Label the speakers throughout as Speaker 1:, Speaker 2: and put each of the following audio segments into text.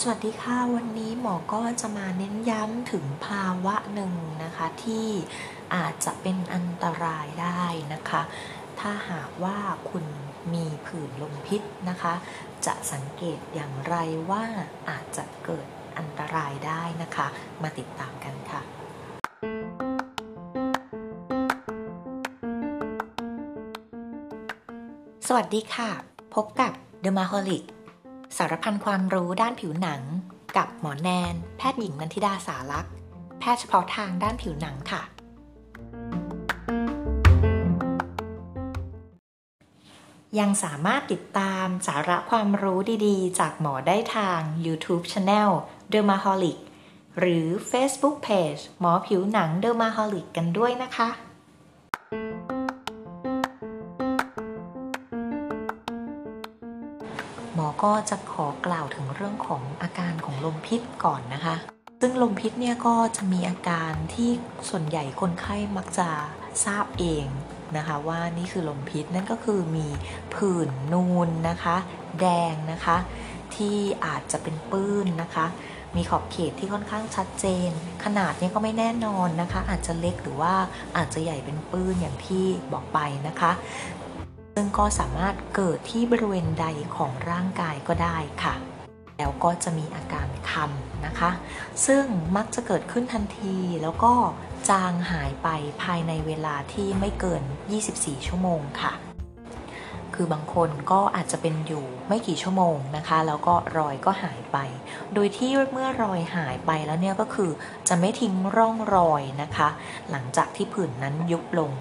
Speaker 1: สวัสดีค่ะ วันนี้หมอก็จะมาเน้นย้ำถึงภาวะหนึ่งนะคะที่อาจจะเป็นอันตรายได้นะคะ ถ้าหากว่าคุณมีผื่นลมพิษนะคะ จะสังเกตอย่างไรว่าอาจจะเกิดอันตรายได้นะคะ มาติดตามกันค่ะสวัสดีค่ะ พบกับ The m a h o l i c สารพันความรู้ด้านผิวหนัง กับหมอแนน แพทย์หญิงนันทิดาสารักษ์แพทย์เฉพาะทางด้านผิวหนังค่ะ ยังสามารถติดตามสาระความรู้ดีๆ จากหมอได้ทาง YouTube Channel Dermaholic หรือ Facebook Page หมอผิวหนัง Dermaholic กันด้วยนะคะ หมอก็จะขอกล่าวถึงเรื่องของอาการของลมพิษก่อนนะคะ ซึ่งลมพิษเนี่ยก็จะมีอาการที่ส่วนใหญ่คนไข้มักจะทราบเองนะคะว่านี่คือลมพิษนั่นก็คือมีผื่นนูนนะคะ แดงนะคะ ที่อาจจะเป็นปื้นนะคะ มีขอบเขตที่ค่อนข้างชัดเจน ขนาดนี่ยก็ไม่แน่นอนนะคะ อาจจะเล็กหรือว่าอาจจะใหญ่เป็นปื้นอย่างที่บอกไปนะคะ ซึ่งก็สามารถเกิดที่บริเวณใดของร่างกายก็ได้ค่ะ แล้วก็จะมีอาการคันนะคะ ซึ่งมักจะเกิดขึ้นทันทีแล้วก็จางหายไปภายในเวลาที่ไม่เกิน 24 ชั่วโมงค่ะ คือบางคนก็อาจจะเป็นอยู่ไม่กี่ชั่วโมงนะคะ แล้วก็รอยก็หายไป โดยที่เมื่อรอยหายไปแล้วเนี่ยก็คือจะไม่ทิ้งร่องรอยนะคะ หลังจากที่ผื่นนั้นยุบลง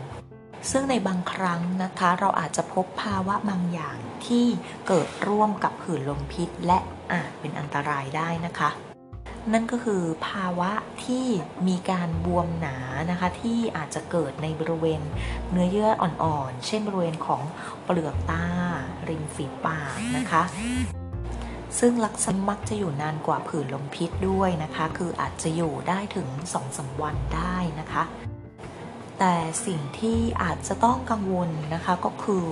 Speaker 1: ซึ่งในบางครั้งนะคะเราอาจจะพบภาวะบางอย่างที่เกิดร่วมกับผื่นลมพิษ และอาจเป็นอันตรายได้นะคะนั่นก็คือภาวะที่มีการบวมหนานะคะที่อาจจะเกิดในบริเวณเนื้อเยื่ออ่อนๆ เช่นบริเวณของเปลือกตา ริมฝีปากนะคะ ซึ่งลักษณะมักจะอยู่นานกว่าผื่นลมพิษด้วยนะคะ คืออาจจะอยู่ได้ถึง 2-3สวันได้นะคะ แต่สิ่งที่อาจจะต้องกังวลนะคะก็คือ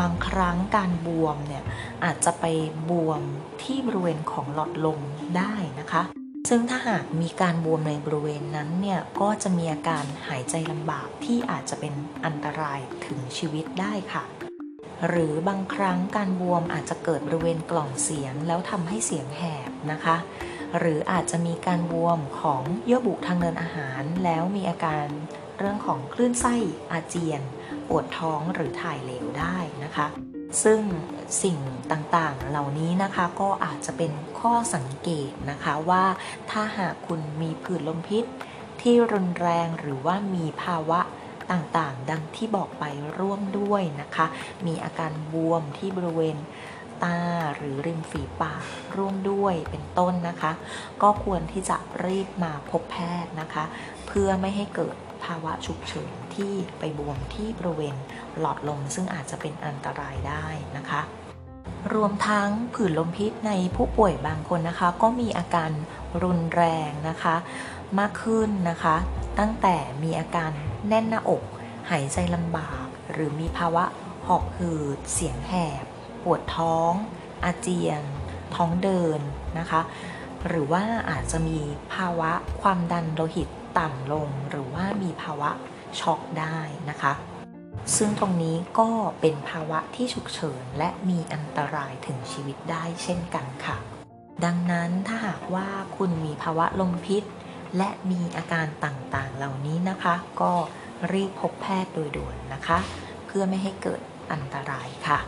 Speaker 1: บางครั้งการบวมเนี่ยอาจจะไปบวมที่บริเวณของหลอดลมได้นะคะ ซึ่งถ้าหากมีการบวมในบริเวณนั้นเนี่ยก็จะมีอาการหายใจลำบากที่อาจจะเป็นอันตรายถึงชีวิตได้ค่ะ หรือบางครั้งการบวมอาจจะเกิดบริเวณกล่องเสียงแล้วทำให้เสียงแหบนะคะหรืออาจจะมีการบวมของเยื่อบุทางเดินอาหาร แล้วมีอาการ เรื่องของคลื่นไส้อาเจียน ปวดท้องหรือถ่ายเหลวได้นะคะ ซึ่งสิ่งต่างๆ เหล่านี้นะคะก็อาจจะเป็นข้อสังเกตนะคะว่าถ้าหากคุณมีผื่นลมพิษ ที่รุนแรงหรือว่ามีภาวะต่างๆ ดังที่บอกไปร่วมด้วยนะคะ มีอาการบวมที่บริเวณตาหรือริมฝีปากร่วมด้วยเป็นต้นนะคะ ก็ควรที่จะรีบมาพบแพทย์นะคะ เพื่อไม่ให้เกิด ภาวะฉุกเฉินที่ไปบวมที่บริเวณหลอดลมซึ่งอาจจะเป็นอันตรายได้นะคะ รวมทั้งผื่นลมพิษในผู้ป่วยบางคนนะคะ ก็มีอาการรุนแรงนะคะ มากขึ้นนะคะ ตั้งแต่มีอาการแน่นหน้าอก หายใจลำบาก หรือมีภาวะหอบหืด เสียงแหบ ปวดท้อง อาเจียน ท้องเดินนะคะ หรือว่าอาจจะมีภาวะความดันโลหิต ต่ำลงหรือว่ามีภาวะช็อกได้นะคะ ซึ่งตรงนี้ก็เป็นภาวะที่ฉุกเฉินและมีอันตรายถึงชีวิตได้เช่นกันค่ะ ดังนั้นถ้าหากว่าคุณมีภาวะลมพิษ และมีอาการต่างๆ เหล่านี้นะคะ ก็รีบพบแพทย์โดยด่วนนะคะ เพื่อไม่ให้เกิดอันตรายค่ะ